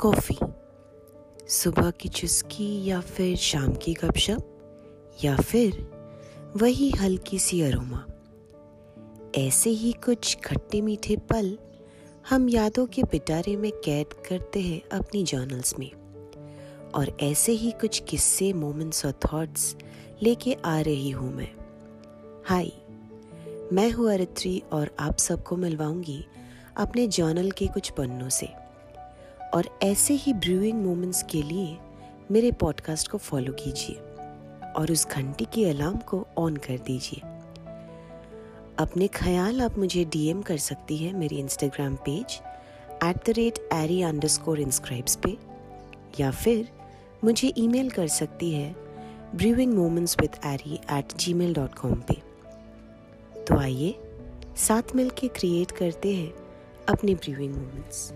Coffee. सुबह की चुस्की या फिर शाम की गपशप, या फिर वही हल्की सी अरोमा। ऐसे ही कुछ खट्टे मीठे पल हम यादों के पिटारे में कैद करते हैं अपनी जर्नल्स में। और ऐसे ही कुछ किस्से मोमेंट्स और थॉट्स लेके आ रही हूँ मैं। हाय मैं हूँ अरित्री और आप सबको मिलवाऊँगी अपने जर्नल के कुछ पन्नों से। और ऐसे ही ब्रूइंग मोमेंट्स के लिए मेरे पॉडकास्ट को फॉलो कीजिए और उस घंटी के अलार्म को ऑन कर दीजिए। अपने ख्याल आप मुझे डीएम कर सकती हैं मेरी Instagram page at the rate Ari underscore inscribes पे, या फिर मुझे ईमेल कर सकती है brewing moments with Ari at Gmail dot com पे। तो आइए साथ मिलके क्रिएट करते हैं अपने ब्रूइंग मोमेंट्स